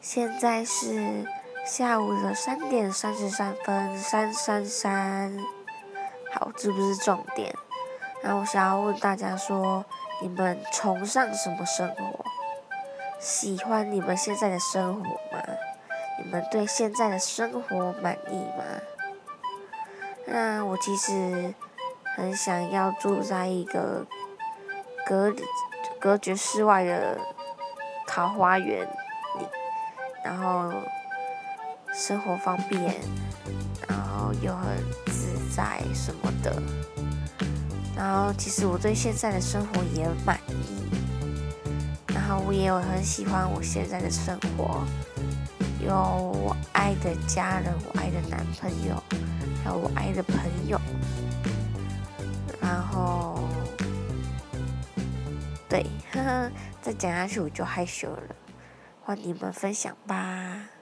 现在是下午的三点三十三分，三三三。好，这不是重点。然后我想要问大家说，你们崇尚什么生活？喜欢你们现在的生活吗？你们对现在的生活满意吗？那我其实很想要住在一个隔隔绝室外的桃花源里，然后生活方便，然后又很自在什么的。然后其实我对现在的生活也满意，然后我也有很喜欢我现在的生活。有我爱的家人，我爱的男朋友，还有我爱的朋友，然后，对，呵呵，再讲下去我就害羞了，和你们分享吧。